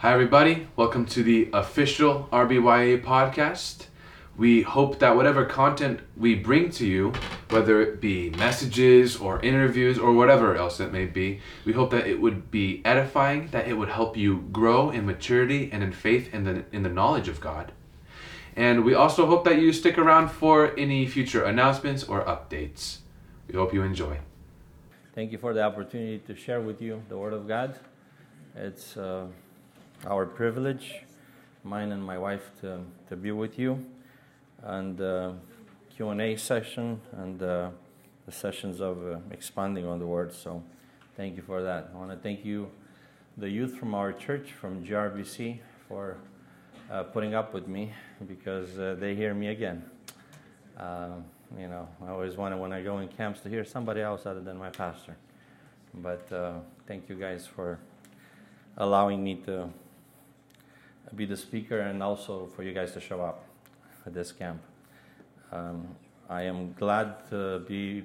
Hi, everybody. Welcome to the official RBYA podcast. We hope that whatever content we bring to you, whether it be messages or interviews or whatever else it may be, we hope that it would be edifying, that it would help you grow in maturity and in faith and in the, knowledge of God. And we also hope that you stick around for any future announcements or updates. We hope you enjoy. Thank you for the opportunity to share with you the Word of God. It's uh, our privilege, mine and my wife, to, to be with you, and uh, Q&A session and uh, the sessions of uh, expanding on the Word. So, thank you for that. I want to thank you, the youth from our church, from GRBC, for uh, putting up with me because uh, they hear me again. Um, you know, I always wanted when I go in camps to hear somebody else other than my pastor. But uh, thank you guys for allowing me to be the speaker and also for you guys to show up at this camp. Um, I am glad to be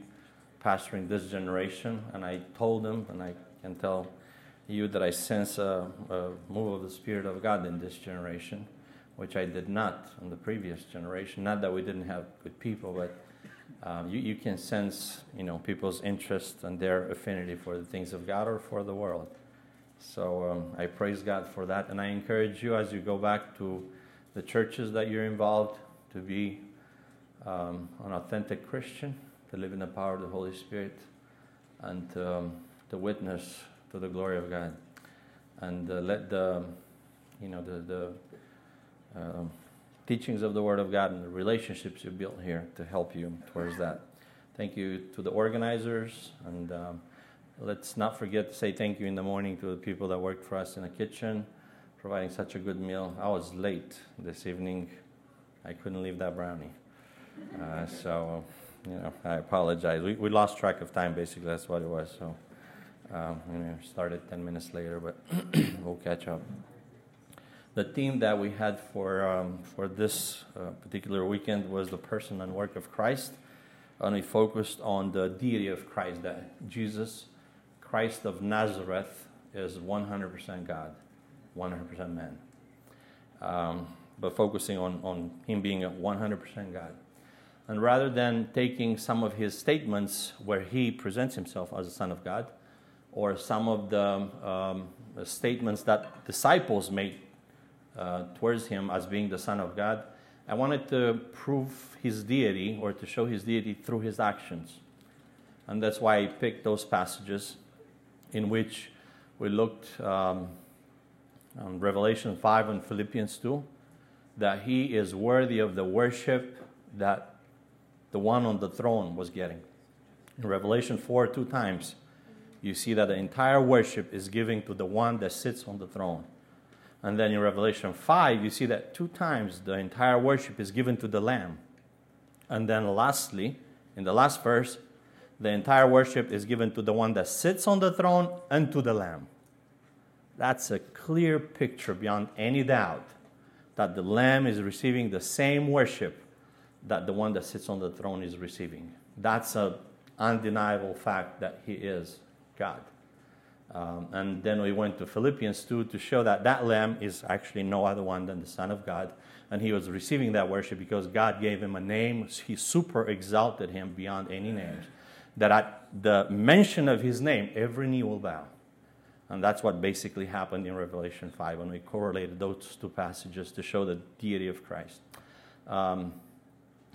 pastoring this generation, and I told them, and I can tell you that I sense a, a move of the Spirit of God in this generation, which I did not in the previous generation. Not that we didn't have good people, but um, you, you can sense you know people's interest and their affinity for the things of God or for the world. So um, I praise God for that, and I encourage you as you go back to the churches that you're involved to be um, an authentic Christian, to live in the power of the Holy Spirit, and um, to witness to the glory of God, and uh, let the you know the the uh, teachings of the Word of God and the relationships you built here to help you towards that. Thank you to the organizers, and um, let's not forget to say thank you in the morning to the people that worked for us in the kitchen, providing such a good meal. I was late this evening, I couldn't leave that brownie. Uh, so, you know, I apologize. We, we lost track of time, basically, that's what it was. So, um, we started 10 minutes later, but we'll catch up the theme that we had for, um, for this uh, particular weekend was the person and work of Christ. And we focused on the deity of Christ, that Jesus, Christ of Nazareth, is 100% God, 100% man. Um, but focusing on, on him being a 100% God. And rather than taking some of his statements where he presents himself as a son of God, or some of the um, statements that disciples made uh, towards him as being the Son of God, I wanted to prove his deity or to show his deity through his actions. And that's why I picked those passages in which we looked um, on Revelation 5 and Philippians 2 that he is worthy of the worship that the one on the throne was getting. In Revelation 4, two times, you see that the entire worship is given to the one that sits on the throne. And then in Revelation 5, you see that two times the entire worship is given to the Lamb. And then lastly, in the last verse, the entire worship is given to the one that sits on the throne and to the Lamb. That's a clear picture beyond any doubt that the Lamb is receiving the same worship that the one that sits on the throne is receiving. That's an undeniable fact that He is God. Um, and then we went to Philippians 2 to show that that lamb is actually no other one than the Son of God. And he was receiving that worship because God gave him a name. He super exalted him beyond any names. That at the mention of his name, every knee will bow. And that's what basically happened in Revelation 5 when we correlated those two passages to show the deity of Christ. Um,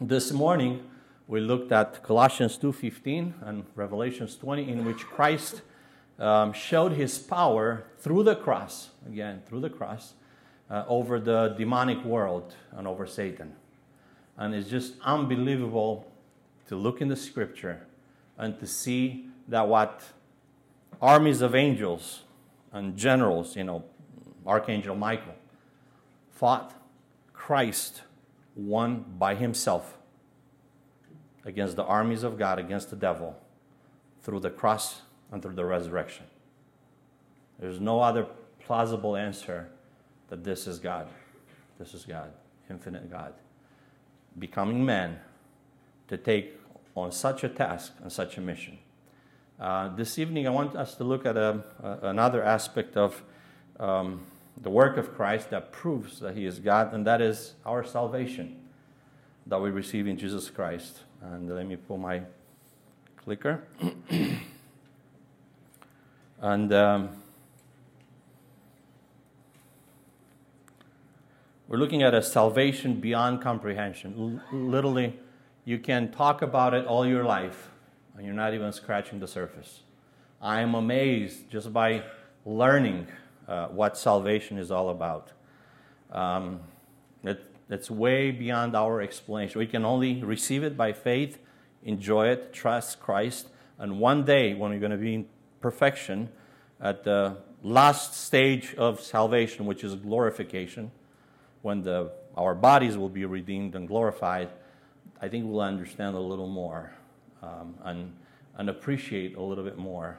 this morning, we looked at Colossians 2.15 and Revelations 20 in which Christ um, showed his power through the cross, again, through the cross, uh, over the demonic world and over Satan. And it's just unbelievable to look in the scripture and to see that what armies of angels and generals, you know, Archangel Michael, fought, Christ won by himself against the armies of God, against the devil, through the cross and through the resurrection. There's no other plausible answer that this is God. This is God, infinite God, becoming man to take on such a task and such a mission. Uh, this evening, I want us to look at a, a, another aspect of um, the work of Christ that proves that He is God, and that is our salvation that we receive in Jesus Christ. And let me pull my clicker. and um, we're looking at a salvation beyond comprehension. L- literally, you can talk about it all your life, and you're not even scratching the surface. I am amazed just by learning uh, what salvation is all about. Um, it, it's way beyond our explanation. We can only receive it by faith, enjoy it, trust Christ, and one day when we're going to be in perfection, at the last stage of salvation, which is glorification, when the, our bodies will be redeemed and glorified, I think we'll understand a little more um, and, and appreciate a little bit more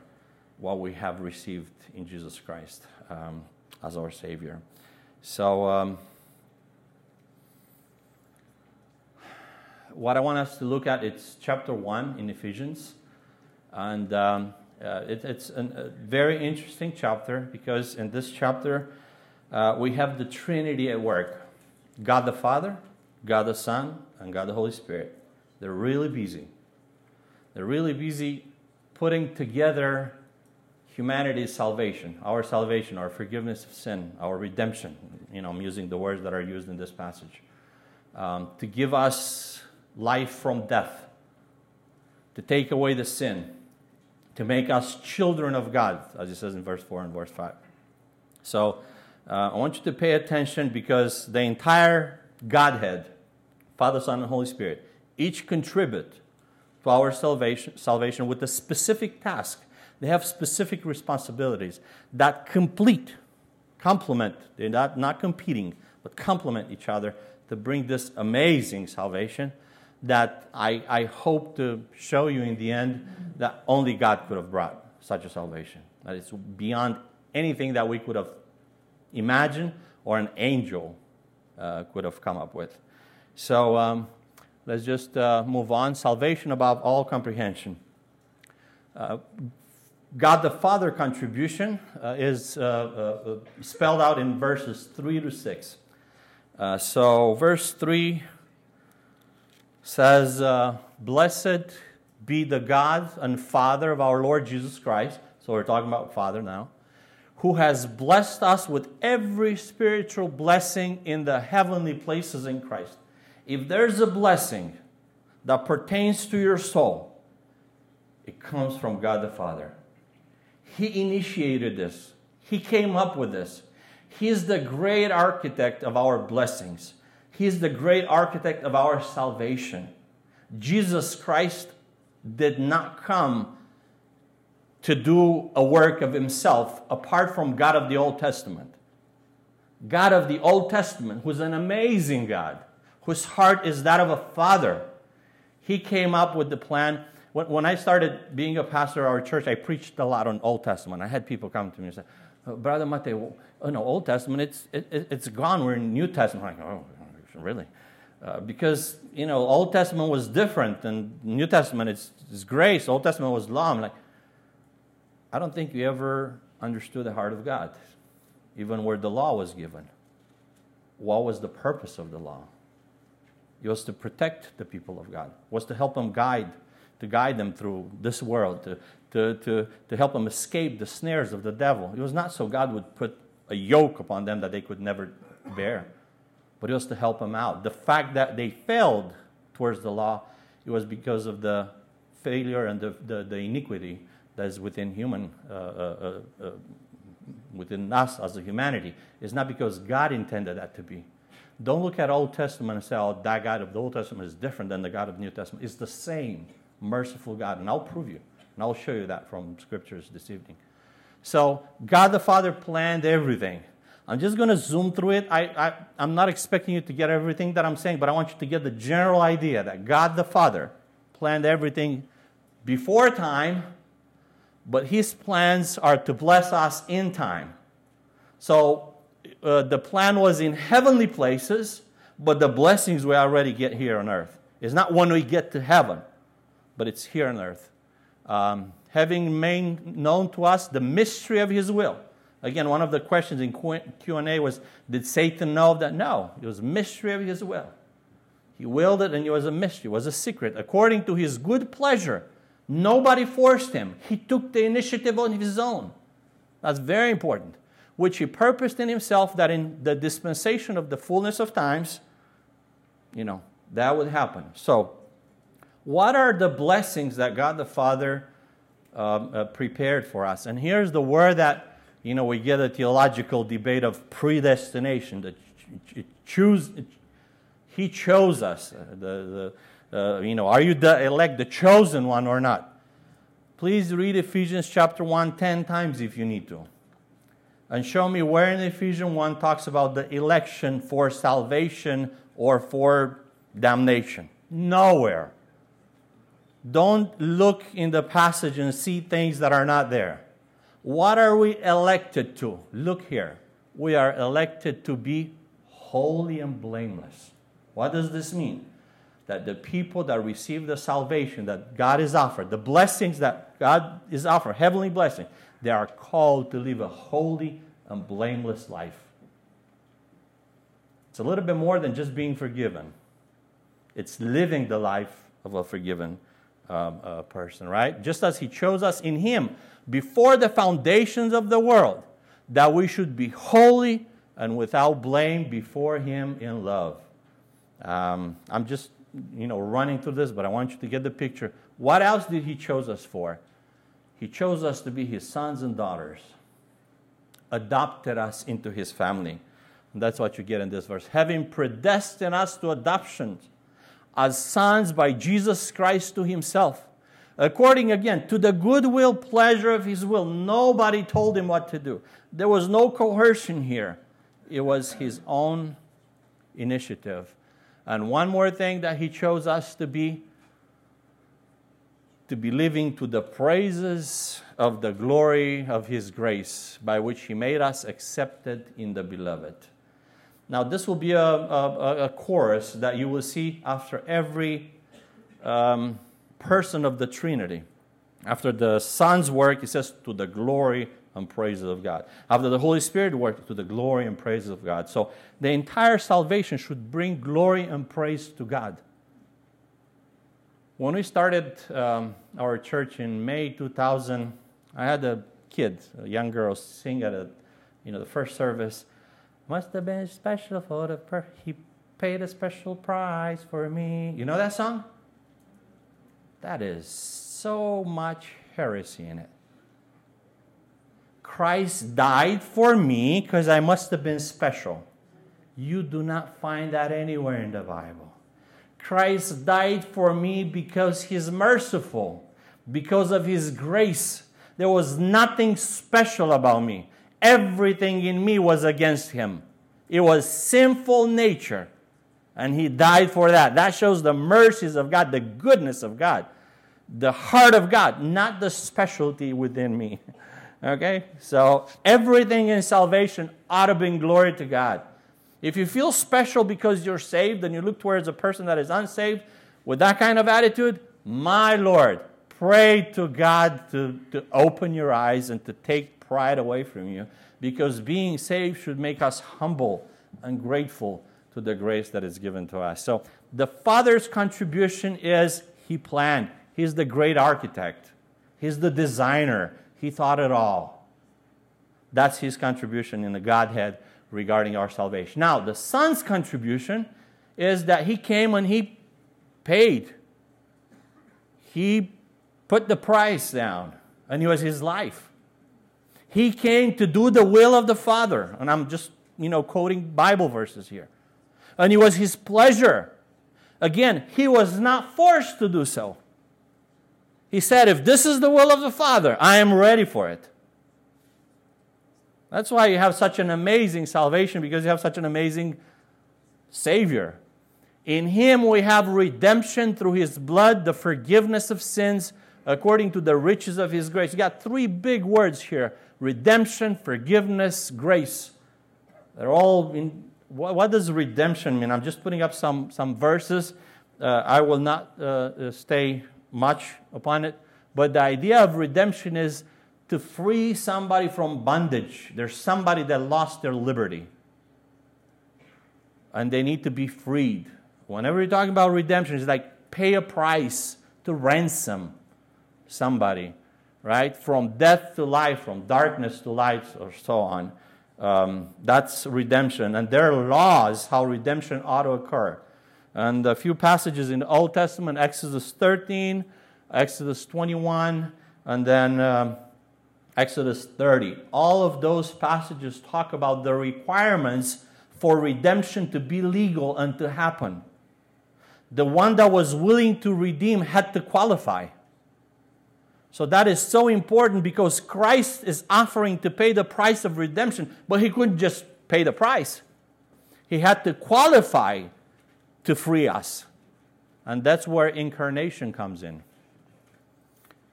what we have received in Jesus Christ um, as our Savior. So, um, what I want us to look at it's chapter one in Ephesians, and um, uh, it, it's an, a very interesting chapter because in this chapter uh, we have the Trinity at work: God the Father, God the Son, and God the Holy Spirit. They're really busy. They're really busy putting together humanity's salvation, our salvation, our forgiveness of sin, our redemption. You know, I'm using the words that are used in this passage. Um, to give us life from death, to take away the sin, to make us children of God, as it says in verse 4 and verse 5. So uh, I want you to pay attention because the entire Godhead, Father, Son, and Holy Spirit, each contribute to our salvation, salvation with a specific task they have specific responsibilities that complete, complement, they're not, not competing, but complement each other to bring this amazing salvation that I, I hope to show you in the end that only God could have brought such a salvation. That it's beyond anything that we could have imagined or an angel could have come up with. So um, let's just uh, move on. Salvation above all comprehension. Uh, God the Father contribution uh, is uh, uh, spelled out in verses 3 to 6. Uh, so, verse 3 says, uh, Blessed be the God and Father of our Lord Jesus Christ. So, we're talking about Father now, who has blessed us with every spiritual blessing in the heavenly places in Christ. If there's a blessing that pertains to your soul, it comes from God the Father. He initiated this, He came up with this. He's the great architect of our blessings, He's the great architect of our salvation. Jesus Christ did not come to do a work of himself apart from God of the Old Testament. God of the Old Testament, who's an amazing God, whose heart is that of a father. He came up with the plan when, I started being a pastor at our church, I preached a lot on Old Testament. I had people come to me and say, oh, Brother Mate, oh, no, Old Testament, it's, it, it's gone. We're in New Testament. I'm like, oh, really? Uh, because, you know, Old Testament was different and New Testament is, is grace. Old Testament was law. I'm like, I don't think you ever understood the heart of God, even where the law was given. What was the purpose of the law? It was to protect the people of God, it was to help them guide to guide them through this world, to, to, to, to help them escape the snares of the devil. It was not so God would put a yoke upon them that they could never bear, but it was to help them out. The fact that they failed towards the law, it was because of the failure and the, the, the iniquity that is within human, uh, uh, uh, uh within us as a humanity. It's not because God intended that to be. Don't look at Old Testament and say, oh, that God of the Old Testament is different than the God of the New Testament. It's the same merciful God. And I'll prove you. And I'll show you that from scriptures this evening. So, God the Father planned everything. I'm just going to zoom through it. I, I, I'm not expecting you to get everything that I'm saying, but I want you to get the general idea that God the Father planned everything before time, but His plans are to bless us in time. So, uh, the plan was in heavenly places, but the blessings we already get here on earth. It's not when we get to heaven but it's here on earth. Um, having made known to us the mystery of his will. Again, one of the questions in Q&A was, did Satan know that? No, it was mystery of his will. He willed it and it was a mystery, it was a secret. According to his good pleasure, nobody forced him. He took the initiative on his own. That's very important. Which he purposed in himself that in the dispensation of the fullness of times, you know, that would happen. So, what are the blessings that God the Father um, uh, prepared for us? And here's the word that, you know, we get a theological debate of predestination. that ch- choose, he chose us. Uh, the, the, uh, you know, are you the elect, the chosen one or not? Please read Ephesians chapter 1 10 times if you need to. And show me where in Ephesians 1 talks about the election for salvation or for damnation. Nowhere. Don't look in the passage and see things that are not there. What are we elected to? Look here. We are elected to be holy and blameless. What does this mean? That the people that receive the salvation that God is offered, the blessings that God is offered, heavenly blessing, they are called to live a holy and blameless life. It's a little bit more than just being forgiven. It's living the life of a forgiven um, uh, person, right? Just as He chose us in Him before the foundations of the world, that we should be holy and without blame before Him in love. Um, I'm just, you know, running through this, but I want you to get the picture. What else did He chose us for? He chose us to be His sons and daughters, adopted us into His family. And that's what you get in this verse. Having predestined us to adoption as sons by Jesus Christ to Himself, according again to the goodwill pleasure of His will. Nobody told Him what to do, there was no coercion here. It was His own initiative. And one more thing that He chose us to be to be living to the praises of the glory of His grace, by which He made us accepted in the Beloved. Now, this will be a, a, a chorus that you will see after every um, person of the Trinity. After the Son's work, it says, to the glory and praises of God. After the Holy Spirit work, to the glory and praises of God. So the entire salvation should bring glory and praise to God. When we started um, our church in May 2000, I had a kid, a young girl, sing at a, you know, the first service. Must have been special for the per- he paid a special price for me. You know that song? That is so much heresy in it. Christ died for me because I must have been special. You do not find that anywhere in the Bible. Christ died for me because he's merciful, because of his grace. There was nothing special about me. Everything in me was against him. It was sinful nature. And he died for that. That shows the mercies of God, the goodness of God, the heart of God, not the specialty within me. Okay? So everything in salvation ought to bring glory to God. If you feel special because you're saved and you look towards a person that is unsaved with that kind of attitude, my Lord, pray to God to, to open your eyes and to take pride away from you because being saved should make us humble and grateful to the grace that is given to us. So the Father's contribution is He planned. He's the great architect, He's the designer, He thought it all. That's His contribution in the Godhead regarding our salvation. Now, the Son's contribution is that He came and He paid. He put the price down, and it was His life. He came to do the will of the Father. And I'm just, you know, quoting Bible verses here. And it was his pleasure. Again, he was not forced to do so. He said, If this is the will of the Father, I am ready for it. That's why you have such an amazing salvation, because you have such an amazing Savior. In Him we have redemption through His blood, the forgiveness of sins according to the riches of His grace. You got three big words here redemption, forgiveness, grace. They're all in. What, does redemption mean? I'm just putting up some, some verses. Uh, I will not uh, uh, stay much upon it. But the idea of redemption is to free somebody from bondage. There's somebody that lost their liberty. And they need to be freed. Whenever you're talking about redemption, it's like pay a price to ransom somebody, right? From death to life, from darkness to light, or so on. Um, that's redemption. And there are laws how redemption ought to occur. And a few passages in the Old Testament Exodus 13, Exodus 21, and then um, Exodus 30. All of those passages talk about the requirements for redemption to be legal and to happen. The one that was willing to redeem had to qualify. So that is so important because Christ is offering to pay the price of redemption, but he couldn't just pay the price. He had to qualify to free us. And that's where incarnation comes in.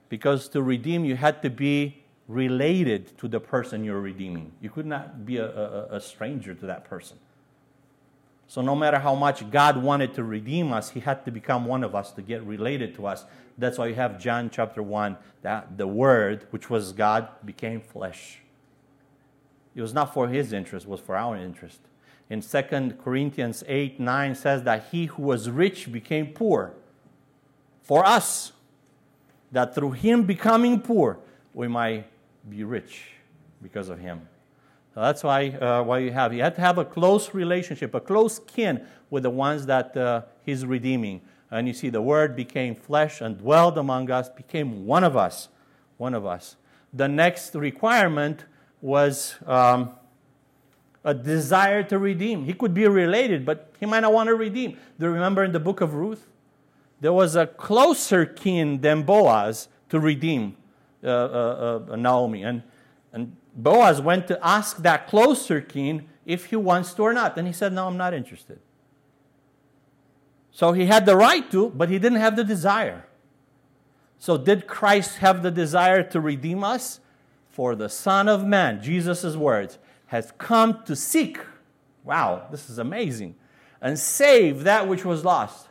Because to redeem, you had to be related to the person you're redeeming. You could not be a, a, a, stranger to that person. So, no matter how much God wanted to redeem us, He had to become one of us to get related to us. That's why you have John chapter 1 that the Word, which was God, became flesh. It was not for His interest, it was for our interest. In 2 Corinthians 8 9 says that He who was rich became poor for us, that through Him becoming poor, we might be rich because of him. So that's why, uh, why you have. You have to have a close relationship, a close kin with the ones that uh, he's redeeming. And you see, the Word became flesh and dwelled among us, became one of us. One of us. The next requirement was um, a desire to redeem. He could be related, but he might not want to redeem. Do you remember in the book of Ruth? There was a closer kin than Boaz to redeem. Uh, uh, uh, Naomi. And, and Boaz went to ask that closer kin if he wants to or not. And he said, No, I'm not interested. So he had the right to, but he didn't have the desire. So, did Christ have the desire to redeem us? For the Son of Man, Jesus' words, has come to seek, wow, this is amazing, and save that which was lost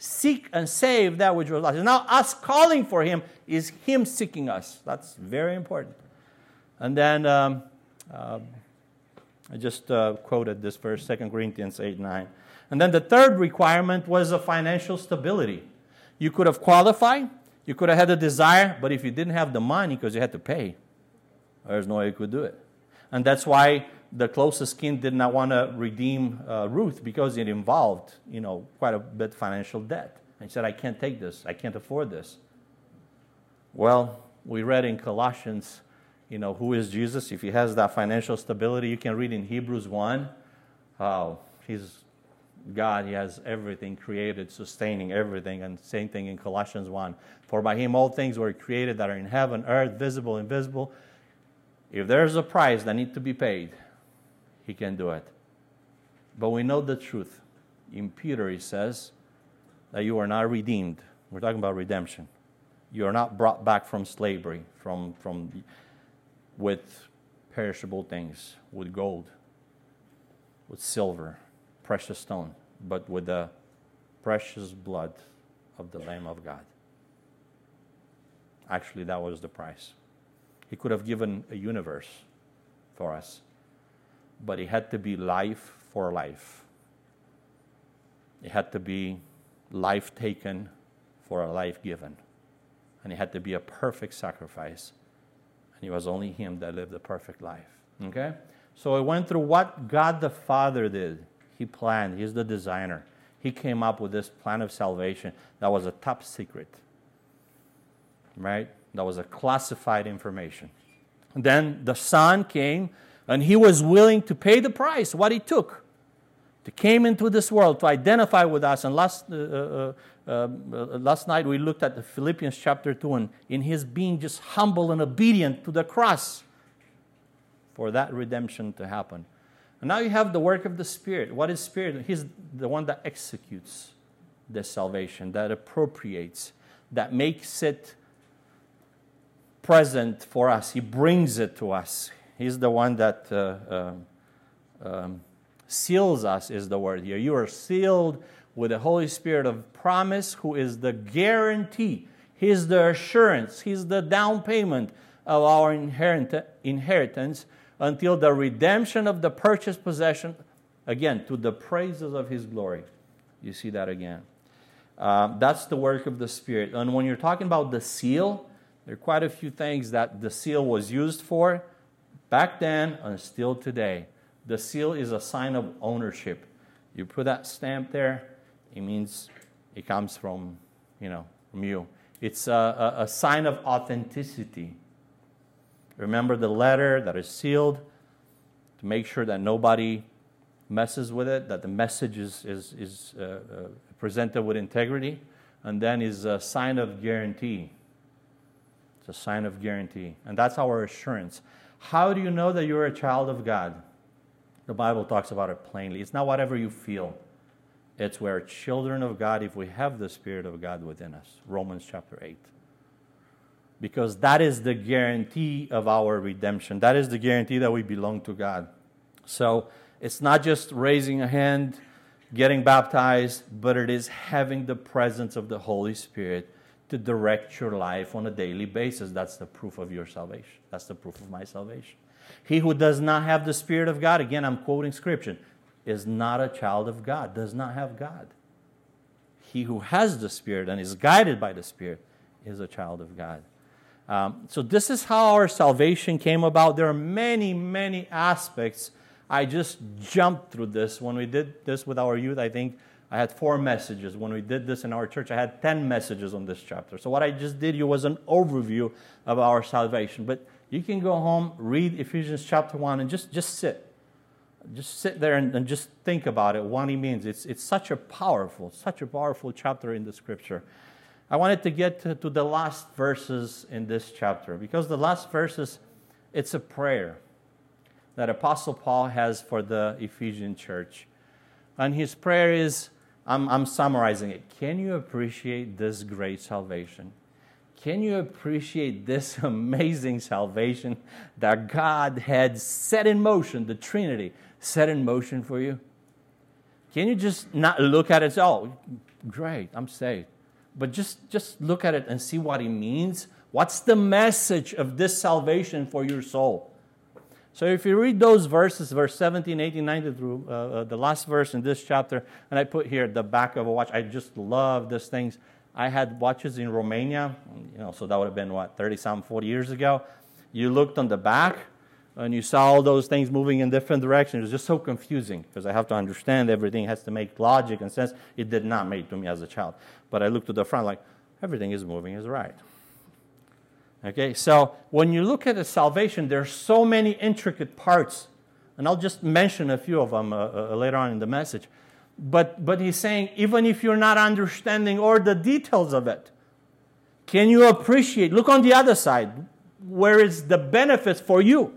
seek and save that which was lost. And now, us calling for him is him seeking us. That's very important. And then um, uh, I just uh, quoted this verse, 2 Corinthians 8 9. And then the third requirement was a financial stability. You could have qualified, you could have had a desire, but if you didn't have the money because you had to pay, there's no way you could do it. And that's why the closest kin did not want to redeem uh, Ruth because it involved, you know, quite a bit of financial debt. And he said, I can't take this. I can't afford this. Well, we read in Colossians, you know, who is Jesus? If he has that financial stability, you can read in Hebrews 1 how he's God, he has everything created, sustaining everything. And same thing in Colossians 1. For by him all things were created that are in heaven, earth, visible, invisible. If there's a price that needs to be paid, he can do it. But we know the truth. In Peter, he says that you are not redeemed. We're talking about redemption. You are not brought back from slavery, from, from with perishable things, with gold, with silver, precious stone, but with the precious blood of the Lamb of God. Actually, that was the price. He could have given a universe for us but it had to be life for life. It had to be life taken for a life given. And it had to be a perfect sacrifice. And it was only Him that lived a perfect life. Okay? So I went through what God the Father did. He planned, He's the designer. He came up with this plan of salvation that was a top secret. Right? That was a classified information. Then the Son came and he was willing to pay the price, what he took to came into this world to identify with us. And last, uh, uh, uh, uh, last night we looked at the Philippians chapter 2 and in his being just humble and obedient to the cross for that redemption to happen. And now you have the work of the Spirit. What is Spirit? He's the one that executes the salvation, that appropriates, that makes it present for us. He brings it to us. He's the one that uh, um, um, seals us, is the word here. You are sealed with the Holy Spirit of promise, who is the guarantee. He's the assurance. He's the down payment of our inheritance until the redemption of the purchased possession, again, to the praises of his glory. You see that again. Uh, that's the work of the Spirit. And when you're talking about the seal, there are quite a few things that the seal was used for back then and still today. The seal is a sign of ownership. You put that stamp there, it means it comes from, you know, from you. It's a, a, a sign of authenticity. Remember the letter that is sealed to make sure that nobody messes with it, that the message is, is, is uh, uh, presented with integrity, and then is a sign of guarantee. It's a sign of guarantee. And that's our assurance. How do you know that you're a child of God? The Bible talks about it plainly. It's not whatever you feel. It's we're children of God if we have the Spirit of God within us. Romans chapter 8. Because that is the guarantee of our redemption. That is the guarantee that we belong to God. So it's not just raising a hand, getting baptized, but it is having the presence of the Holy Spirit to direct your life on a daily basis. That's the proof of your salvation. That's the proof of my salvation. He who does not have the Spirit of God, again, I'm quoting Scripture, is not a child of God, does not have God. He who has the Spirit and is guided by the Spirit is a child of God. Um, so, this is how our salvation came about. There are many, many aspects I just jumped through this. When we did this with our youth, I think I had four messages. When we did this in our church, I had 10 messages on this chapter. So, what I just did here was an overview of our salvation. But you can go home, read Ephesians chapter 1, and just, just sit. Just sit there and, and just think about it, what he means. It's, it's such a powerful, such a powerful chapter in the scripture. I wanted to get to, to the last verses in this chapter because the last verses, it's a prayer that Apostle Paul has for the Ephesian church. And his prayer is I'm, I'm summarizing it. Can you appreciate this great salvation? Can you appreciate this amazing salvation that God had set in motion, the Trinity set in motion for you? Can you just not look at it oh, great, I'm saved? But just, just look at it and see what it means. What's the message of this salvation for your soul? So if you read those verses, verse 17, 18, 19 through uh, uh, the last verse in this chapter, and I put here the back of a watch. I just love these things. I had watches in Romania, you know, so that would have been what, 30 some, 40 years ago. You looked on the back and you saw all those things moving in different directions. It was just so confusing because I have to understand everything has to make logic and sense. It did not make to me as a child. But I looked to the front like, everything is moving is right. Okay, so when you look at the salvation, there are so many intricate parts, and I'll just mention a few of them uh, uh, later on in the message. But, but he's saying, even if you're not understanding all the details of it, can you appreciate? Look on the other side, where is the benefit for you?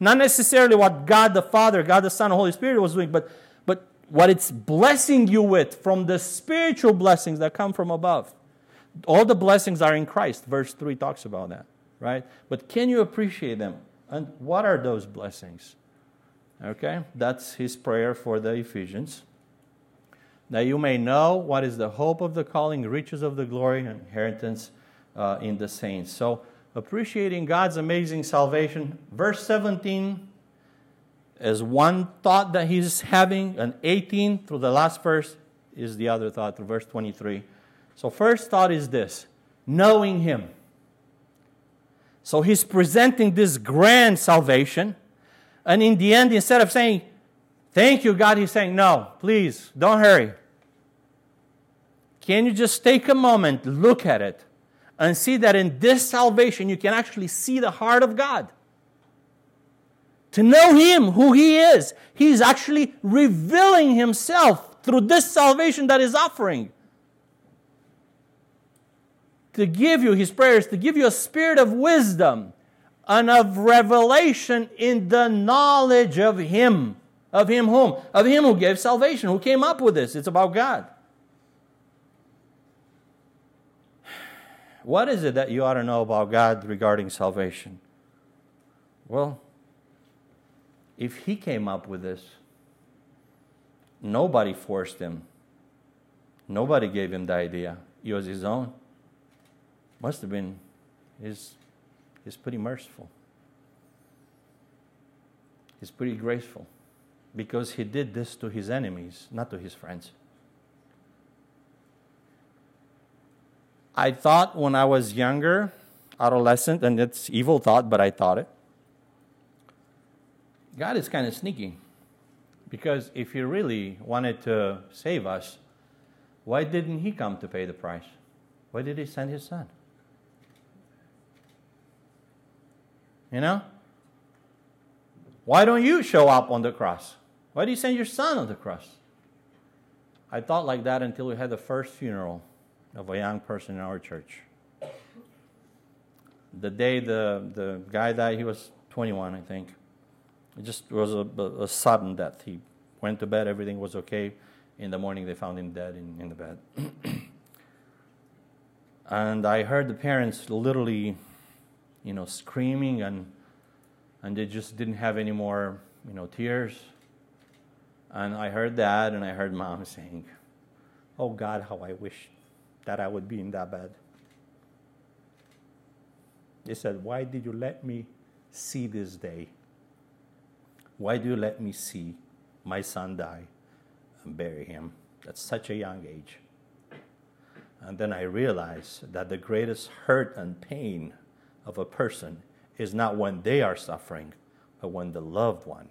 Not necessarily what God the Father, God the Son, Holy Spirit was doing, but, but what it's blessing you with from the spiritual blessings that come from above all the blessings are in Christ. Verse 3 talks about that, right? But can you appreciate them? And what are those blessings? Okay, that's his prayer for the Ephesians. That you may know what is the hope of the calling, riches of the glory, and inheritance uh, in the saints. So, appreciating God's amazing salvation. Verse 17 is one thought that he's having, and 18 through the last verse is the other thought, through verse 23. So, first thought is this knowing Him. So, He's presenting this grand salvation. And in the end, instead of saying, Thank you, God, He's saying, No, please, don't hurry. Can you just take a moment, look at it, and see that in this salvation you can actually see the heart of God? To know Him, who He is, He's actually revealing Himself through this salvation that He's offering to give you, his prayers, to give you a spirit of wisdom and of revelation in the knowledge of him. Of him whom? Of him who gave salvation, who came up with this. It's about God. What is it that you ought to know about God regarding salvation? Well, if he came up with this, nobody forced him. Nobody gave him the idea. It was his own. Must have been is, He's pretty merciful. He's pretty graceful because he did this to his enemies, not to his friends. I thought when I was younger, adolescent, and it's evil thought, but I thought it. God is kind of sneaky. Because if He really wanted to save us, why didn't He come to pay the price? Why did He send His Son? You know? Why don't you show up on the cross? Why do you send your son on the cross? I thought like that until we had the first funeral of a young person in our church. The day the, the guy died, he was 21, I think. It just was a, a, sudden death. He went to bed, everything was okay. In the morning, they found him dead in, in the bed. and I heard the parents literally, you know, screaming, and, and they just didn't have any more, you know, tears. And I heard that, and I heard mom saying, Oh God, how I wish that I would be in that bed. They said, Why did you let me see this day? Why do you let me see my son die and bury him at such a young age? And then I realized that the greatest hurt and pain of a person is not when they are suffering, but when the loved one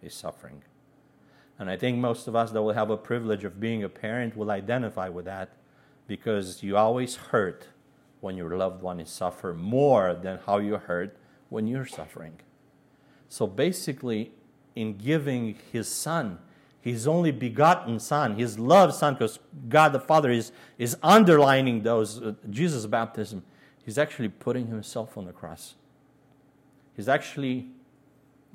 is suffering. And I think most of us that will have a privilege of being a parent will identify with that because you always hurt when your loved one is suffering more than how you hurt when you're suffering. So basically, in giving his son, his only begotten son, his loved son, because God the Father is, is underlining those, uh, Jesus' baptism, he's actually putting himself on the cross. He's actually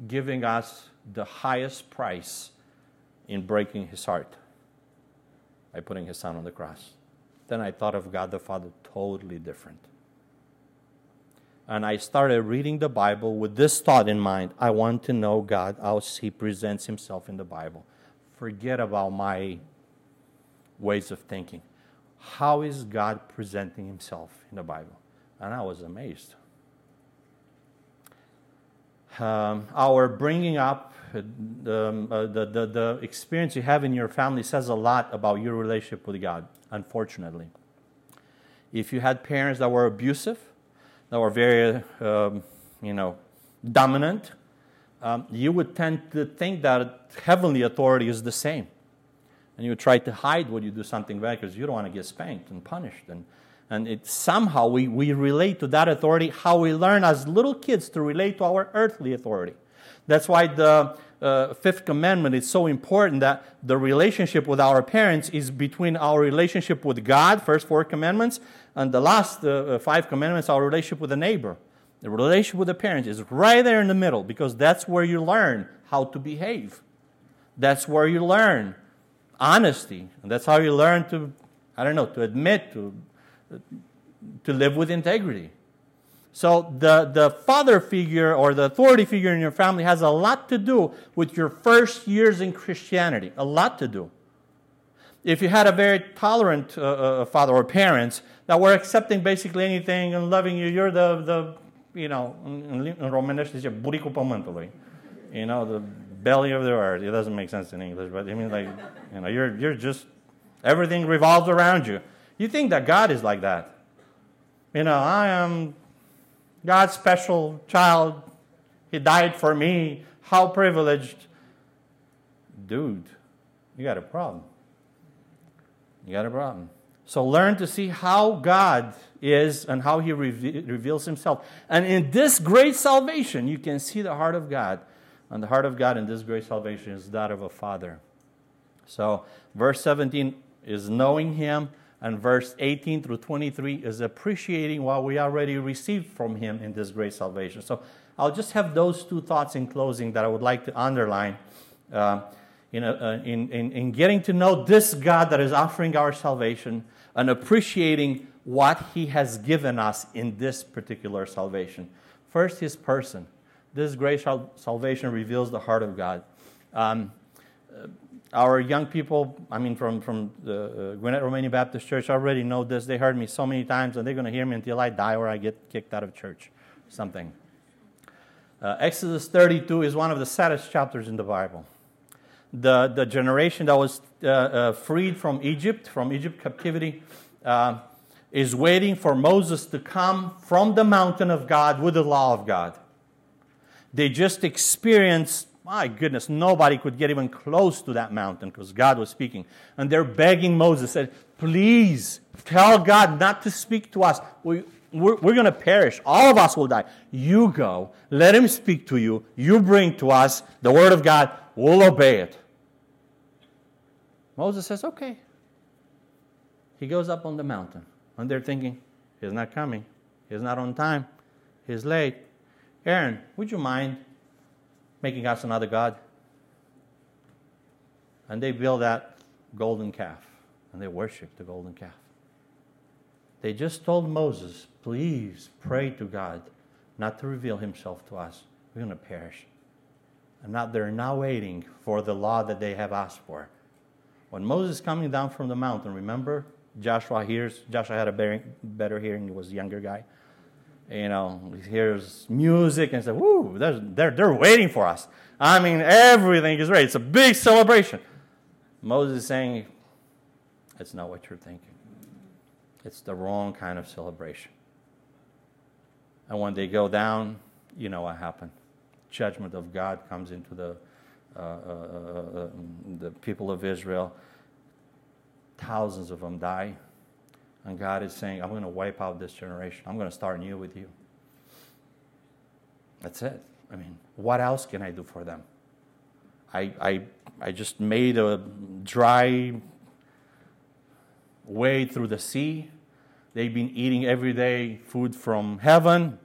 giving us the highest price in breaking his heart by putting his son on the cross. Then I thought of God the Father totally different and I started reading the Bible with this thought in mind I want to know God as He presents Himself in the Bible. Forget about my ways of thinking. How is God presenting Himself in the Bible? And I was amazed. Um, our bringing up, um, uh, the, the, the experience you have in your family says a lot about your relationship with God, unfortunately. If you had parents that were abusive, that were very, um, you know, dominant, um, you would tend to think that heavenly authority is the same. And you would try to hide when you do something bad because you don't want to get spanked and punished. And, and it, somehow we, we relate to that authority how we learn as little kids to relate to our earthly authority. That's why the uh, fifth commandment is so important that the relationship with our parents is between our relationship with God, first four commandments, and the last uh, uh, five commandments, our relationship with the neighbor. The relationship with the parents is right there in the middle because that's where you learn how to behave. That's where you learn honesty. And that's how you learn to, I don't know, to admit, to, to live with integrity. So the, the father figure or the authority figure in your family has a lot to do with your first years in Christianity. A lot to do. If you had a very tolerant uh, uh, father or parents that were accepting basically anything and loving you, you're the, the you know, in Romanești zice buricul pământului. You know, the belly of the earth. It doesn't make sense in English, but I mean, like, you know, you're, you're just, everything revolves around you. You think that God is like that. You know, I am God's special child. He died for me. How privileged. Dude, you got a problem. You got a problem. So learn to see how God is and how He reve- reveals Himself. And in this great salvation, you can see the heart of God. And the heart of God in this great salvation is that of a father. So, verse 17 is knowing Him and verse 18 through 23 is appreciating what we already received from him in this great salvation. So I'll just have those two thoughts in closing that I would like to underline. Uh, in, a, uh, in, in, in getting to know this God that is offering our salvation and appreciating what he has given us in this particular salvation. First, his person. This great salvation reveals the heart of God. Um, our young people, I mean, from, from the uh, Gwinnett Romanian Baptist Church already know this. They heard me so many times, and they're going to hear me until I die or I get kicked out of church. something. Uh, Exodus 32 is one of the saddest chapters in the Bible. The, the generation that was uh, uh, freed from Egypt, from Egypt captivity, uh, is waiting for Moses to come from the mountain of God with the law of God. They just experienced, my goodness, nobody could get even close to that mountain because God was speaking. And they're begging Moses, said, please tell God not to speak to us. We, we're, we're going to perish. All of us will die. You go. Let him speak to you. You bring to us the word of God. We'll obey it. Moses says, okay. He goes up on the mountain. And they're thinking, he's not coming. He's not on time. He's late. Aaron, would you mind making us another God? And they build that golden calf. And they worship the golden calf. They just told Moses, please pray to God not to reveal himself to us. We're going to perish. And now they're now waiting for the law that they have asked for. When Moses is coming down from the mountain, remember Joshua hears, Joshua had a better, hearing, he was a younger guy. You know, he hears music and says, Woo, they're, they're, they're waiting for us. I mean, everything is ready. It's a big celebration. Moses is saying, It's not what you're thinking. It's the wrong kind of celebration. And when they go down, you know what happened. Judgment of God comes into the, uh, uh, uh, uh the people of Israel. Thousands of them die. And God is saying, I'm going to wipe out this generation. I'm going to start new with you. That's it. I mean, what else can I do for them? I, I, I just made a dry way through the sea. They've been eating every day food from heaven.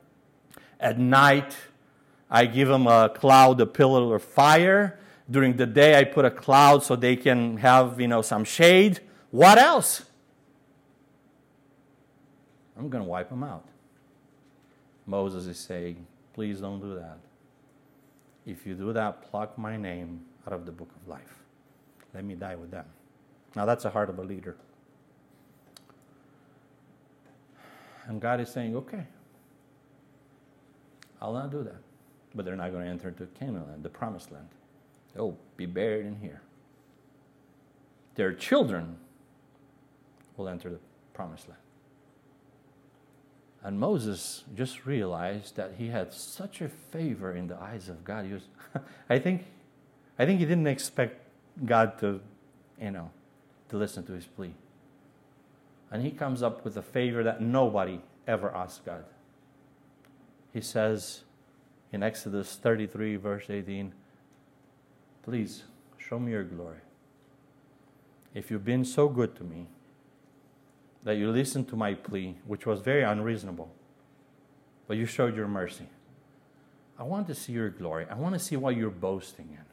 At night, I give them a cloud, a pillar of fire. During the day, I put a cloud so they can have, you know, some shade. What else? I'm going to wipe them out. Moses is saying, please don't do that. If you do that, pluck my name out of the book of life. Let me die with them. Now, that's the heart of a leader. And God is saying, okay, I'll not do that. But they're not going to enter into Canaan land, the promised land. They'll be buried in here. Their children will enter the promised land. And Moses just realized that he had such a favor in the eyes of God. He was, I think, I think he didn't expect God to, you know, to listen to his plea. And he comes up with a favor that nobody ever asked God. He says in Exodus 33, verse 18, Please show me your glory. If you've been so good to me that you listened to my plea, which was very unreasonable, but you showed your mercy, I want to see your glory. I want to see what you're boasting in.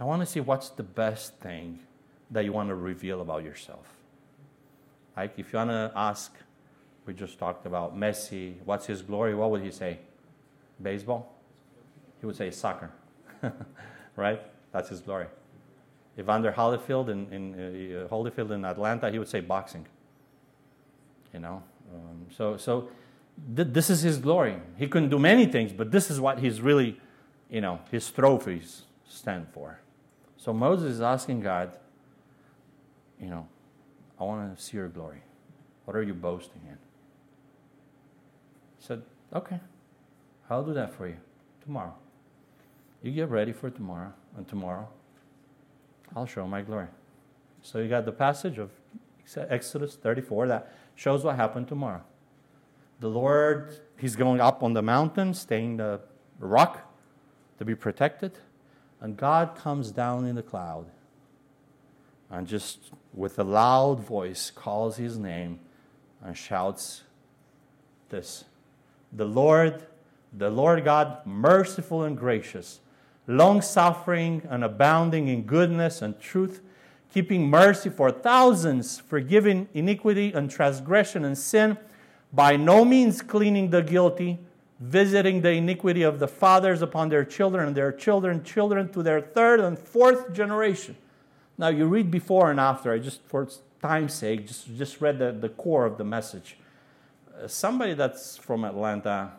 I want to see what's the best thing that you want to reveal about yourself. Like if you want to ask, we just talked about Messi, what's his glory? What would he say? Baseball? He would say soccer, right? That's his glory. Evander Holyfield in, in uh, Holyfield in Atlanta, he would say boxing. You know, um, so so th- this is his glory. He couldn't do many things, but this is what he's really, you know, his trophies stand for. So Moses is asking God, you know, I want to see your glory. What are you boasting in? He said, Okay, I'll do that for you tomorrow. You get ready for tomorrow, and tomorrow I'll show my glory. So you got the passage of Exodus 34 that shows what happened tomorrow. The Lord, He's going up on the mountain, staying the rock to be protected, and God comes down in the cloud and just with a loud voice calls his name and shouts this The Lord, the Lord God, merciful and gracious, long suffering and abounding in goodness and truth, keeping mercy for thousands, forgiving iniquity and transgression and sin, by no means cleaning the guilty, visiting the iniquity of the fathers upon their children and their children, children to their third and fourth generation. Now, you read before and after. I just, for time's sake, just, just read the, the core of the message. Uh, somebody that's from Atlanta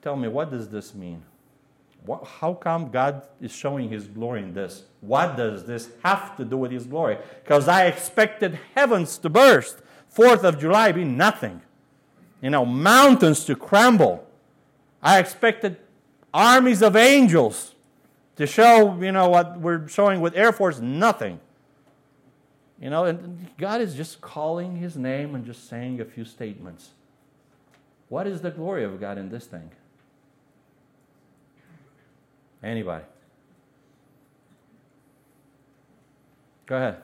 tell me, what does this mean? What, how come God is showing His glory in this? What does this have to do with His glory? Because I expected heavens to burst, 4th of July be nothing, you know, mountains to crumble. I expected armies of angels to show, you know, what we're showing with Air Force, nothing. You know, and God is just calling His name and just saying a few statements. What is the glory of God in this thing? Anybody? Go ahead.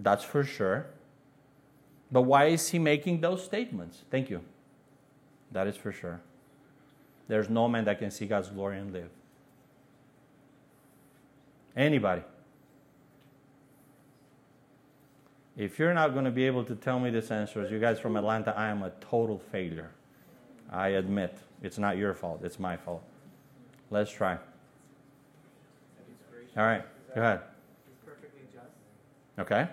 That's for sure. But why is he making those statements? Thank you. That is for sure. There's no man that can see God's glory and live. Anybody? If you're not going to be able to tell me this answers, you guys from Atlanta, I am a total failure. I admit. It's not your fault, it's my fault. Let's try. All right, go ahead. Okay.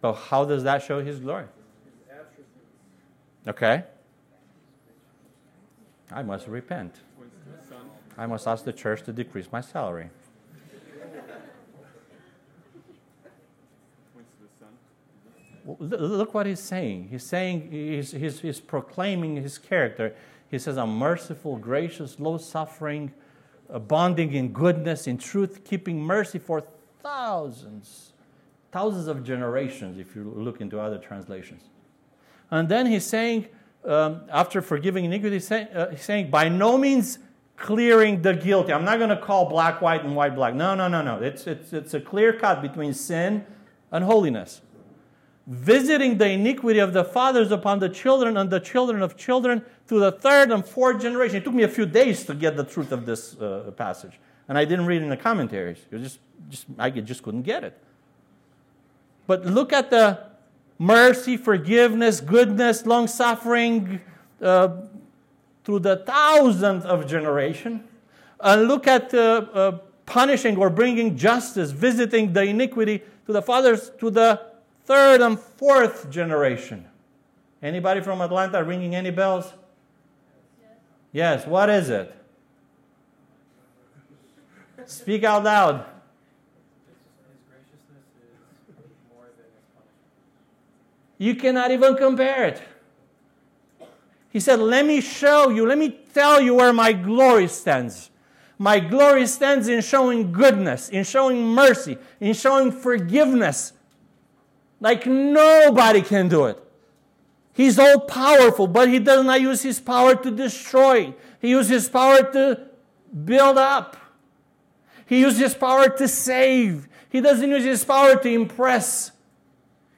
But how does that show his glory? Okay. I must repent. I must ask the church to decrease my salary. Look what he's saying. He's saying, he's, he's, he's proclaiming his character. He says, I'm merciful, gracious, low suffering, abounding in goodness, in truth, keeping mercy for thousands, thousands of generations, if you look into other translations. And then he's saying, um, after forgiving iniquity, uh, he's saying, by no means clearing the guilty. I'm not going to call black white and white black. No, no, no, no. It's, it's, it's a clear cut between sin and holiness visiting the iniquity of the fathers upon the children and the children of children to the third and fourth generation. It took me a few days to get the truth of this uh, passage, and I didn't read in the commentaries. Just, just, I just couldn't get it. But look at the mercy, forgiveness, goodness, long suffering uh, through the thousandth of generation, and look at uh, uh, punishing or bringing justice, visiting the iniquity to the fathers, to the third and fourth generation. Anybody from Atlanta ringing any bells? Yes. What is it? Speak out loud. You cannot even compare it. He said, Let me show you, let me tell you where my glory stands. My glory stands in showing goodness, in showing mercy, in showing forgiveness, like nobody can do it. He's all powerful, but he does not use his power to destroy. He uses his power to build up. He uses his power to save. He doesn't use his power to impress.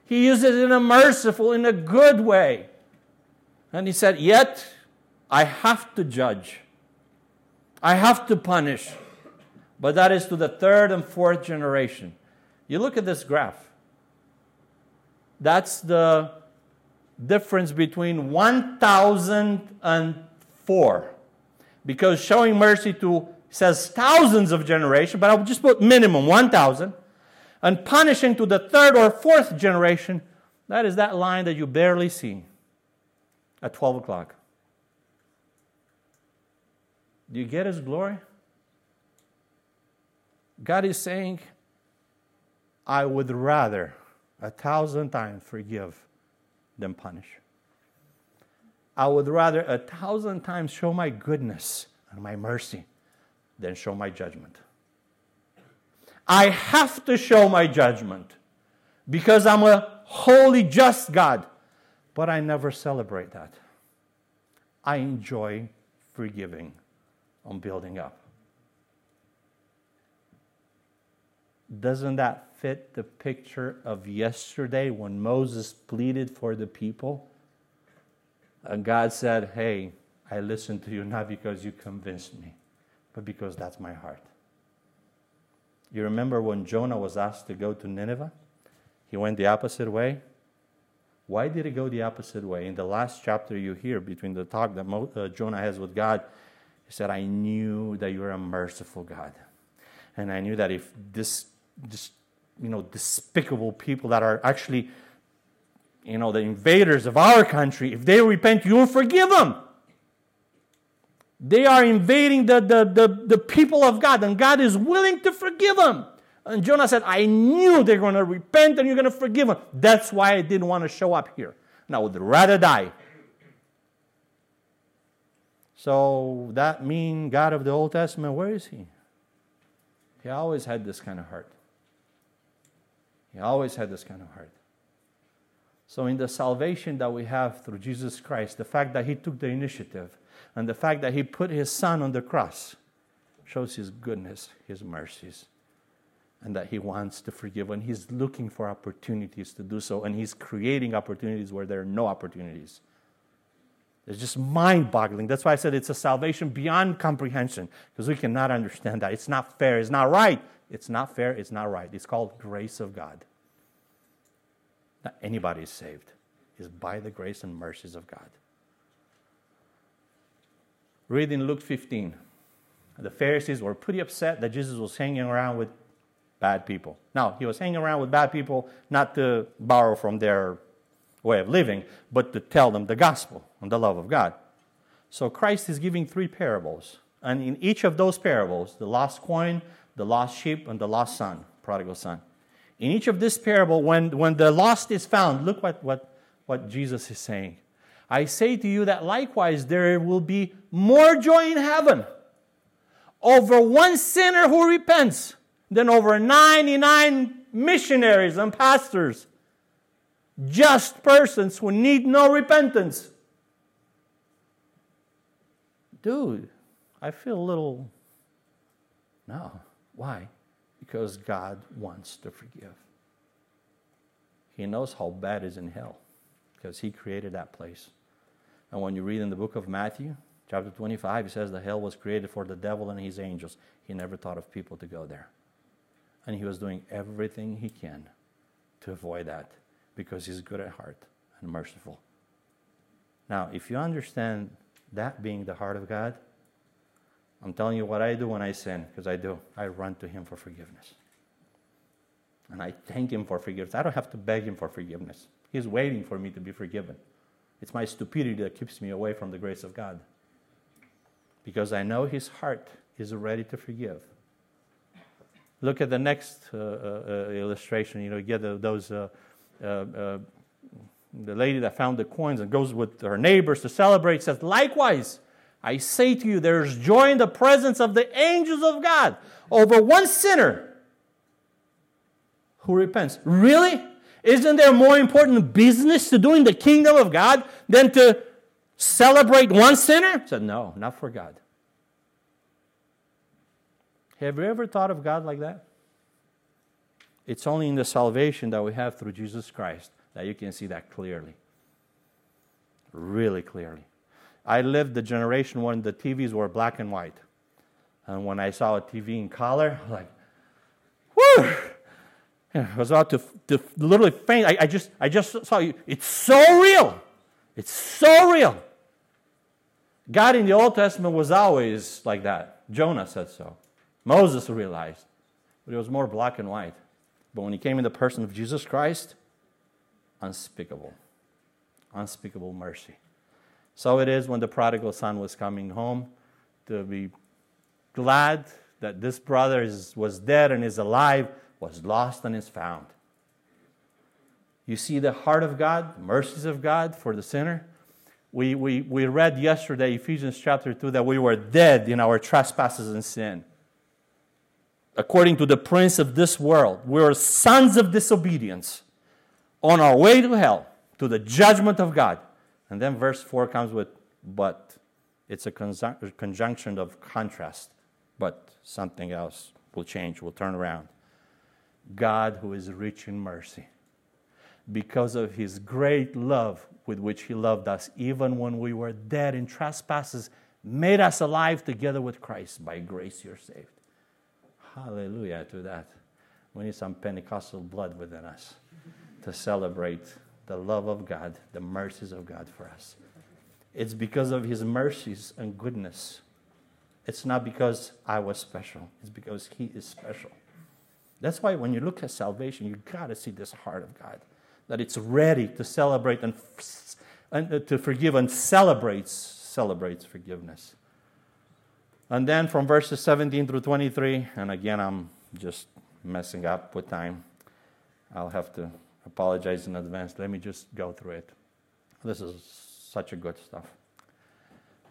He uses it in a merciful, in a good way. And he said, Yet I have to judge. I have to punish. But that is to the third and fourth generation. You look at this graph. That's the difference between 1004. Because showing mercy to says thousands of generations, but I'll just put minimum 1000. And punishing to the third or fourth generation, that is that line that you barely see at 12 o'clock. Do you get his glory? God is saying, I would rather a thousand times forgive than punish. I would rather a thousand times show my goodness and my mercy than show my judgment. I have to show my judgment because I'm a holy, just God, but I never celebrate that. I enjoy forgiving on building up. Doesn't that fit the picture of yesterday when Moses pleaded for the people? And God said, Hey, I listened to you not because you convinced me, but because that's my heart. You remember when Jonah was asked to go to Nineveh? He went the opposite way. Why did he go the opposite way? In the last chapter, you hear between the talk that Mo, uh, Jonah has with God, he said, I knew that you're a merciful God. And I knew that if this, this you know, despicable people that are actually you know, the invaders of our country, if they repent, you will forgive them. They are invading the, the, the, the people of God, and God is willing to forgive them. And Jonah said, I knew they're going to repent and you're going to forgive them. That's why I didn't want to show up here. And I would rather die. So that mean God of the Old Testament, where is he? He always had this kind of heart. He always had this kind of heart. So, in the salvation that we have through Jesus Christ, the fact that He took the initiative and the fact that He put His Son on the cross shows His goodness, His mercies, and that He wants to forgive. And He's looking for opportunities to do so, and He's creating opportunities where there are no opportunities. It's just mind boggling. That's why I said it's a salvation beyond comprehension, because we cannot understand that. It's not fair. It's not right. It's not fair. It's not right. It's called grace of God. Not anybody is saved. It's by the grace and mercies of God. Read in Luke 15. The Pharisees were pretty upset that Jesus was hanging around with bad people. Now, he was hanging around with bad people not to borrow from their way of living, but to tell them the gospel and the love of God. So Christ is giving three parables. And in each of those parables, the lost coin, the lost sheep, and the lost son, prodigal son. In each of this parable, when, when the lost is found, look what, what, what Jesus is saying. I say to you that likewise there will be more joy in heaven over one sinner who repents than over 99 missionaries and pastors, just persons who need no repentance. Dude, I feel a little. No. Why? Because God wants to forgive. He knows how bad is in hell because He created that place. And when you read in the book of Matthew, chapter 25, He says the hell was created for the devil and his angels. He never thought of people to go there. And He was doing everything He can to avoid that because He's good at heart and merciful. Now, if you understand that being the heart of God, I'm telling you what I do when I sin, because I do. I run to Him for forgiveness. And I thank Him for forgiveness. I don't have to beg Him for forgiveness. He's waiting for me to be forgiven. It's my stupidity that keeps me away from the grace of God. Because I know His heart is ready to forgive. Look at the next uh, uh, illustration. You know, you get those, uh, uh, uh, the lady that found the coins and goes with her neighbors to celebrate says, likewise, I say to you, there is joy in the presence of the angels of God over one sinner who repents. Really? Isn't there more important business to do in the kingdom of God than to celebrate one sinner? I said, no, not for God. Have you ever thought of God like that? It's only in the salvation that we have through Jesus Christ that you can see that clearly. Really clearly. I lived the generation when the TVs were black and white. And when I saw a TV in color, I was like, whoo! I was about to, to literally faint. I, I, just, I just saw you. It's so real. It's so real. God in the Old Testament was always like that. Jonah said so. Moses realized. But it was more black and white. But when he came in the person of Jesus Christ, unspeakable. Unspeakable mercy. So it is when the prodigal son was coming home to be glad that this brother is, was dead and is alive, was lost and is found. You see the heart of God, mercies of God for the sinner. We, we, we read yesterday, Ephesians chapter 2, that we were dead in our trespasses and sin. According to the prince of this world, we were sons of disobedience on our way to hell, to the judgment of God. And then verse 4 comes with but. It's a conjunction of contrast, but something else will change, will turn around. God, who is rich in mercy, because of his great love with which he loved us, even when we were dead in trespasses, made us alive together with Christ. By grace you're saved. Hallelujah to that. We need some Pentecostal blood within us to celebrate the love of God, the mercies of God for us. It's because of His mercies and goodness. It's not because I was special, it's because He is special. That's why when you look at salvation, you got to see this heart of God. that it's ready to celebrate and, and uh, to forgive and celebrates celebrates forgiveness. And then from verses 17 through 23, and again I'm just messing up with time. I'll have to apologize in advance. Let me just go through it. This is such a good stuff.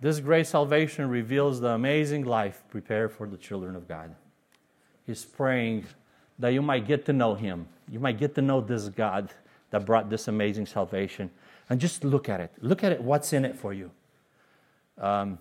This great salvation reveals the amazing life prepared for the children of God. He's praying that you might get to know Him. You might get to know this God that brought this amazing salvation. And just look at it. Look at it, what's in it for you. Um,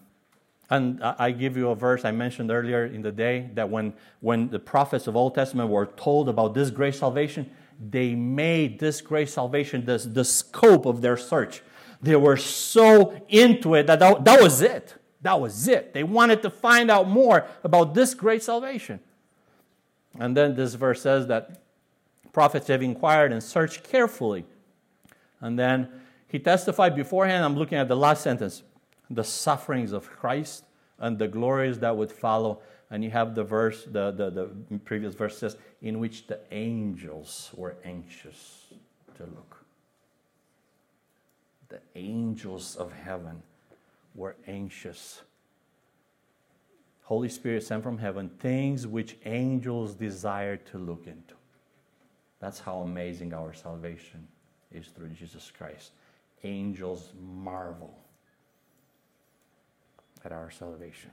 and I give you a verse I mentioned earlier in the day that when, when the prophets of Old Testament were told about this great salvation, they made this great salvation the, the scope of their search. They were so into it that, that that was it. That was it. They wanted to find out more about this great salvation. And then this verse says that prophets have inquired and searched carefully. And then he testified beforehand. I'm looking at the last sentence the sufferings of Christ and the glories that would follow. And you have the verse, the, the, the previous verse says, in which the angels were anxious to look. The angels of heaven were anxious. Holy Spirit sent from heaven things which angels desire to look into. That's how amazing our salvation is through Jesus Christ. Angels marvel at our salvation.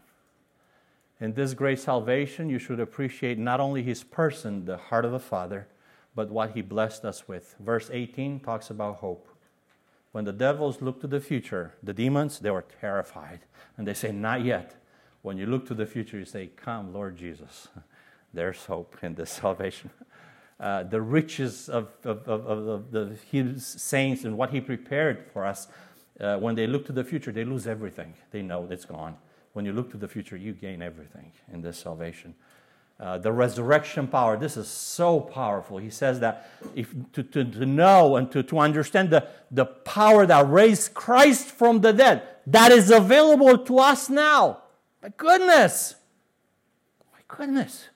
In this great salvation, you should appreciate not only his person, the heart of the Father, but what he blessed us with. Verse 18 talks about hope. When the devils look to the future, the demons, they were terrified. And they say, Not yet. When you look to the future, you say, Come, Lord Jesus. There's hope in this salvation. Uh, the riches of, of, of, of the his saints and what he prepared for us uh, when they look to the future, they lose everything. They know it's gone. When you look to the future, you gain everything in this salvation. Uh, the resurrection power, this is so powerful. He says that if, to, to, to know and to, to understand the, the power that raised Christ from the dead, that is available to us now. My goodness. My goodness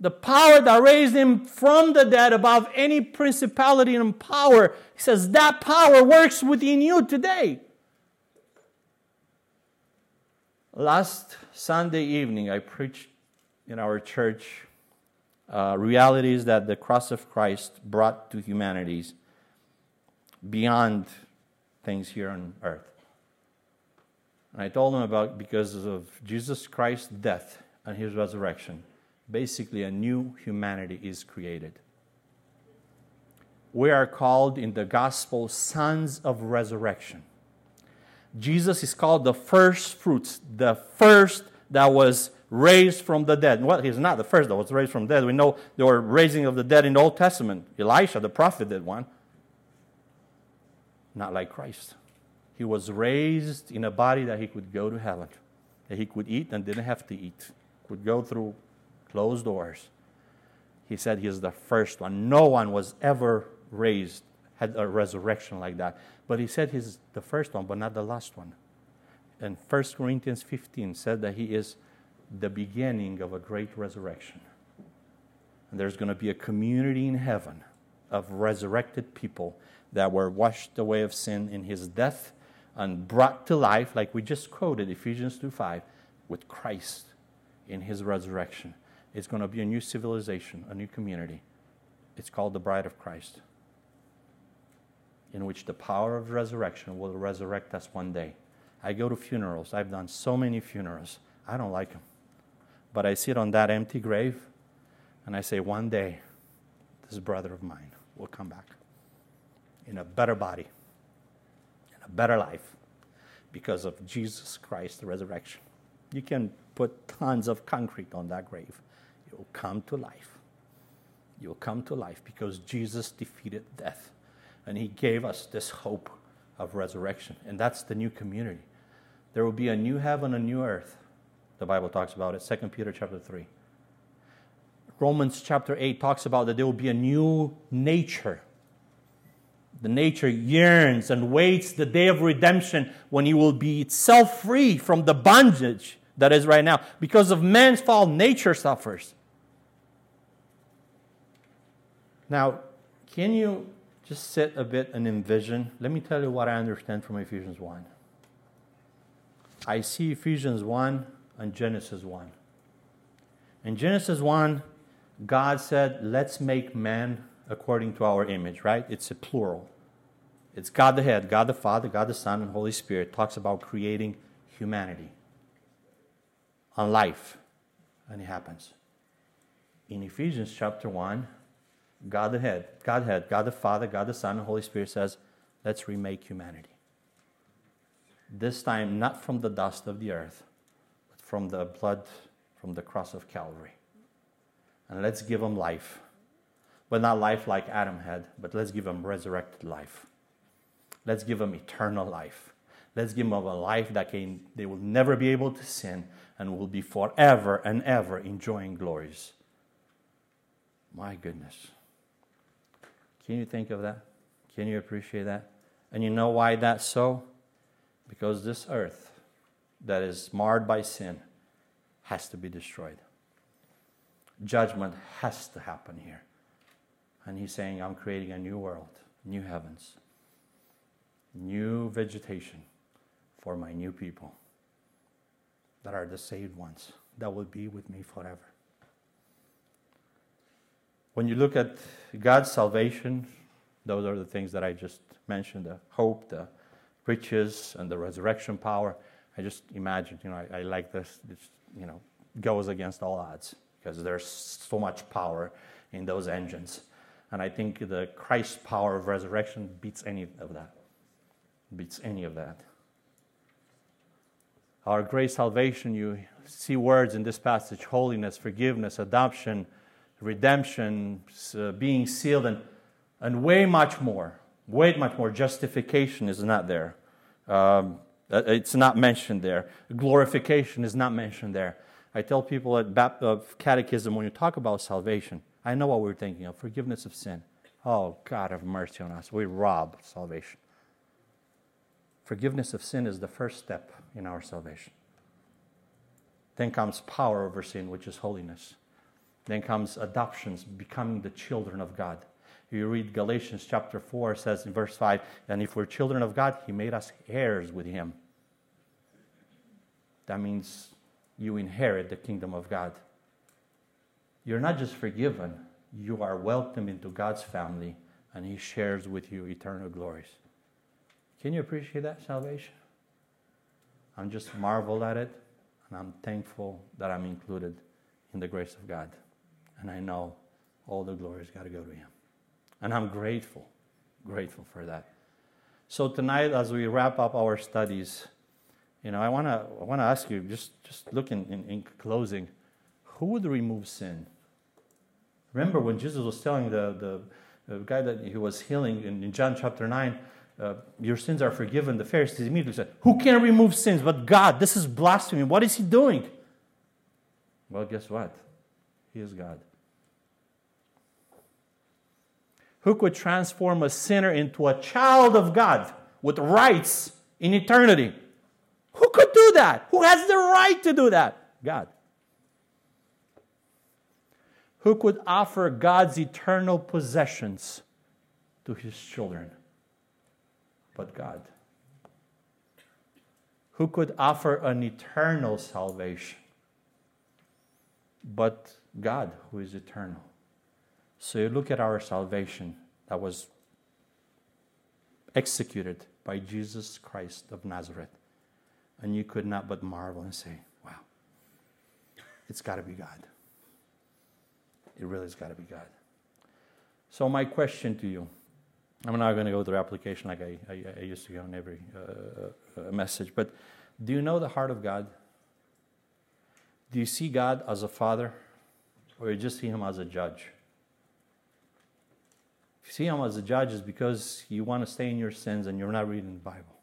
the power that raised him from the dead above any principality and power. He says that power works within you today. Last Sunday evening, I preached in our church uh, realities that the cross of Christ brought to humanities beyond things here on earth. And I told them about because of Jesus Christ's death and his resurrection basically a new humanity is created. We are called in the gospel sons of resurrection. Jesus is called the first fruits, the first that was raised from the dead. Well, he's not the first that was raised from the dead. We know there were raising of the dead in the Old Testament. Elisha, the prophet, did one. Not like Christ. He was raised in a body that he could go to heaven, that he could eat and didn't have to eat, could go through closed doors. He said he is the first one. No one was ever raised, had a resurrection like that. But he said he's the first one, but not the last one. And 1 Corinthians 15 said that he is the beginning of a great resurrection. And there's going to be a community in heaven of resurrected people that were washed away of sin in his death and brought to life, like we just quoted Ephesians 2 5, with Christ in his resurrection. It's going to be a new civilization, a new community. It's called the Bride of Christ, in which the power of resurrection will resurrect us one day. I go to funerals. I've done so many funerals. I don't like them. But I sit on that empty grave and I say, one day, this brother of mine will come back in a better body, in a better life, because of Jesus Christ, the resurrection. You can put tons of concrete on that grave it will come to life. You'll come to life because Jesus defeated death. And he gave us this hope of resurrection. And that's the new community. There will be a new heaven, a new earth. The Bible talks about it, 2 Peter chapter 3. Romans chapter 8 talks about that there will be a new nature. The nature yearns and waits the day of redemption when he will be itself free from the bondage that is right now. Because of man's fall, nature suffers. Now, Can you just sit a bit and envision? Let me tell you what I understand from Ephesians 1. I see Ephesians 1 and Genesis 1. In Genesis 1, God said, Let's make man according to our image, right? It's a plural. It's God the head, God the Father, God the Son, and Holy Spirit talks about creating humanity on life. And it happens. In Ephesians chapter 1, God the head, God head, God the Father, God the Son, and Holy Spirit says, let's remake humanity. This time, not from the dust of the earth, but from the blood from the cross of Calvary. And let's give them life. But not life like Adam had, but let's give them resurrected life. Let's give them eternal life. Let's give them a life that can, they will never be able to sin and will be forever and ever enjoying glories. My goodness. Can you think of that? Can you appreciate that? And you know why that's so? Because this earth that is marred by sin has to be destroyed. Judgment has to happen here. And he's saying, I'm creating a new world, new heavens, new vegetation for my new people that are the saved ones that will be with me forever. When you look at God's salvation, those are the things that I just mentioned the hope, the riches, and the resurrection power. I just imagine, you know, I, I like this, this, you know, goes against all odds because there's so much power in those engines. And I think the Christ power of resurrection beats any of that. Beats any of that. Our great salvation, you see words in this passage holiness, forgiveness, adoption, redemption, uh, being sealed, and, and way much more. Way much more. Justification is not there. Um, uh, it's not mentioned there. Glorification is not mentioned there. I tell people at Baptist Catechism when you talk about salvation, I know what we're thinking of forgiveness of sin. Oh, God, have mercy on us. We rob salvation. Forgiveness of sin is the first step in our salvation. Then comes power over sin, which is holiness. Then comes adoptions, becoming the children of God. You read Galatians chapter 4, says in verse 5, and if we're children of God, He made us heirs with Him. That means you inherit the kingdom of God. You're not just forgiven, you are welcomed into God's family, and He shares with you eternal glories. Can you appreciate that salvation? I'm just marveled at it, and I'm thankful that I'm included in the grace of God. And I know all the glory's got to go to Him. And I'm grateful, grateful for that. So tonight, as we wrap up our studies, you know, I want to I wanna ask you, just, just look in, in, in closing, who would remove sin? Remember when Jesus was telling the, the, the guy that he was healing in, in John chapter 9, uh, your sins are forgiven. The Pharisees immediately said, Who can remove sins but God? This is blasphemy. What is he doing? Well, guess what? He is God. Who could transform a sinner into a child of God with rights in eternity? Who could do that? Who has the right to do that? God. Who could offer God's eternal possessions to his children? but God. Who could offer an eternal salvation but God, who is eternal? So you look at our salvation that was executed by Jesus Christ of Nazareth, and you could not but marvel and say, wow, it's got to be God. It really has got to be God. So, my question to you I'm not going to go through application like I, I, I used to go in every uh, uh, message, but do you know the heart of God? Do you see God as a father, or you just see him as a judge? See him as a judge, is because you want to stay in your sins and you're not reading the Bible.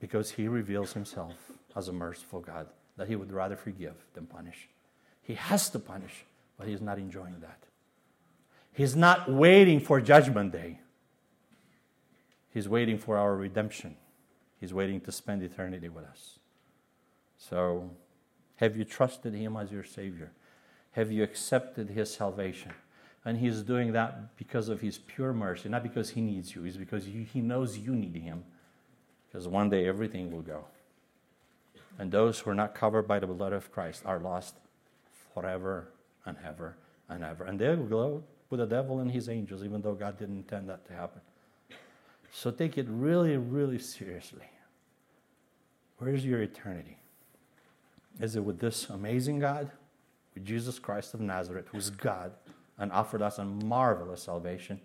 Because he reveals himself as a merciful God, that he would rather forgive than punish. He has to punish, but he's not enjoying that. He's not waiting for Judgment Day. He's waiting for our redemption. He's waiting to spend eternity with us. So, have you trusted Him as your Savior? Have you accepted His salvation? And He's doing that because of His pure mercy, not because He needs you, it's because He knows you need Him. Because one day everything will go. And those who are not covered by the blood of Christ are lost forever and ever and ever. And they will go with the devil and his angels, even though God didn't intend that to happen. So take it really, really seriously. Where's your eternity? Is it with this amazing God, with Jesus Christ of Nazareth, who's God and offered us a marvelous salvation,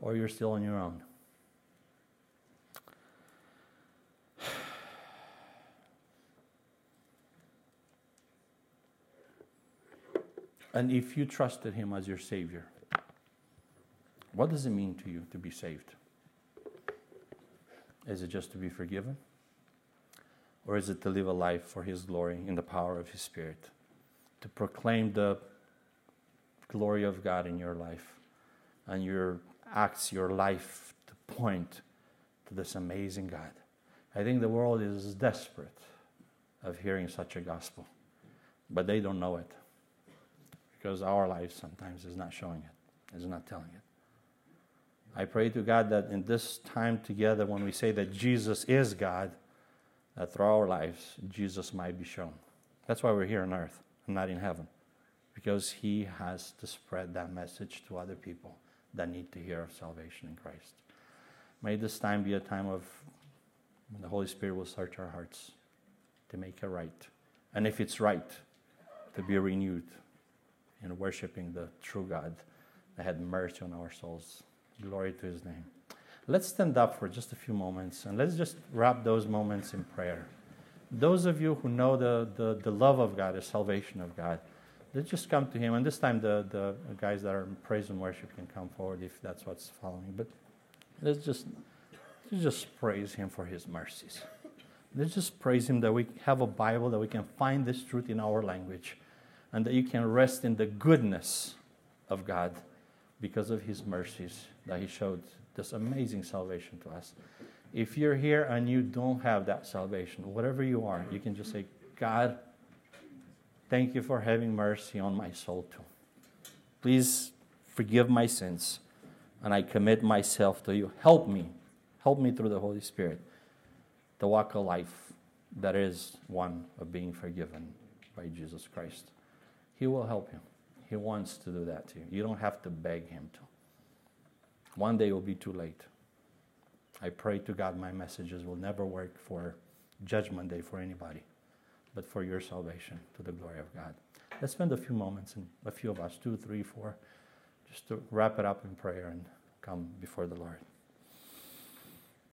or you're still on your own? And if you trusted Him as your Savior, what does it mean to you to be saved? Is it just to be forgiven? Or is it to live a life for His glory in the power of His Spirit? To proclaim the glory of God in your life and your acts, your life to point to this amazing God. I think the world is desperate of hearing such a gospel, but they don't know it because our life sometimes is not showing it, is not telling it. I pray to God that in this time together, when we say that Jesus is God, that through our lives, Jesus might be shown. That's why we're here on earth and not in heaven, because He has to spread that message to other people that need to hear of salvation in Christ. May this time be a time of when the Holy Spirit will search our hearts to make it right. And if it's right, to be renewed in worshiping the true God that had mercy on our souls. Glory to his name. Let's stand up for just a few moments and let's just wrap those moments in prayer. Those of you who know the, the, the love of God, the salvation of God, let's just come to him. And this time, the, the guys that are in praise and worship can come forward if that's what's following. But let's just, let's just praise him for his mercies. Let's just praise him that we have a Bible, that we can find this truth in our language and that you can rest in the goodness of God because of His mercies that He showed this amazing salvation to us. If you're here and you don't have that salvation, whatever you are, you can just say, God, thank you for having mercy on my soul too. Please forgive my sins, and I commit myself to you. Help me. Help me through the Holy Spirit to walk a life that is one of being forgiven by Jesus Christ. He will help you. He wants to do that to you. You don't have to beg Him to. One day it will be too late. I pray to God my messages will never work for Judgment Day for anybody, but for your salvation to the glory of God. Let's spend a few moments, and a few of us, two, three, four, just to wrap it up in prayer and come before the Lord.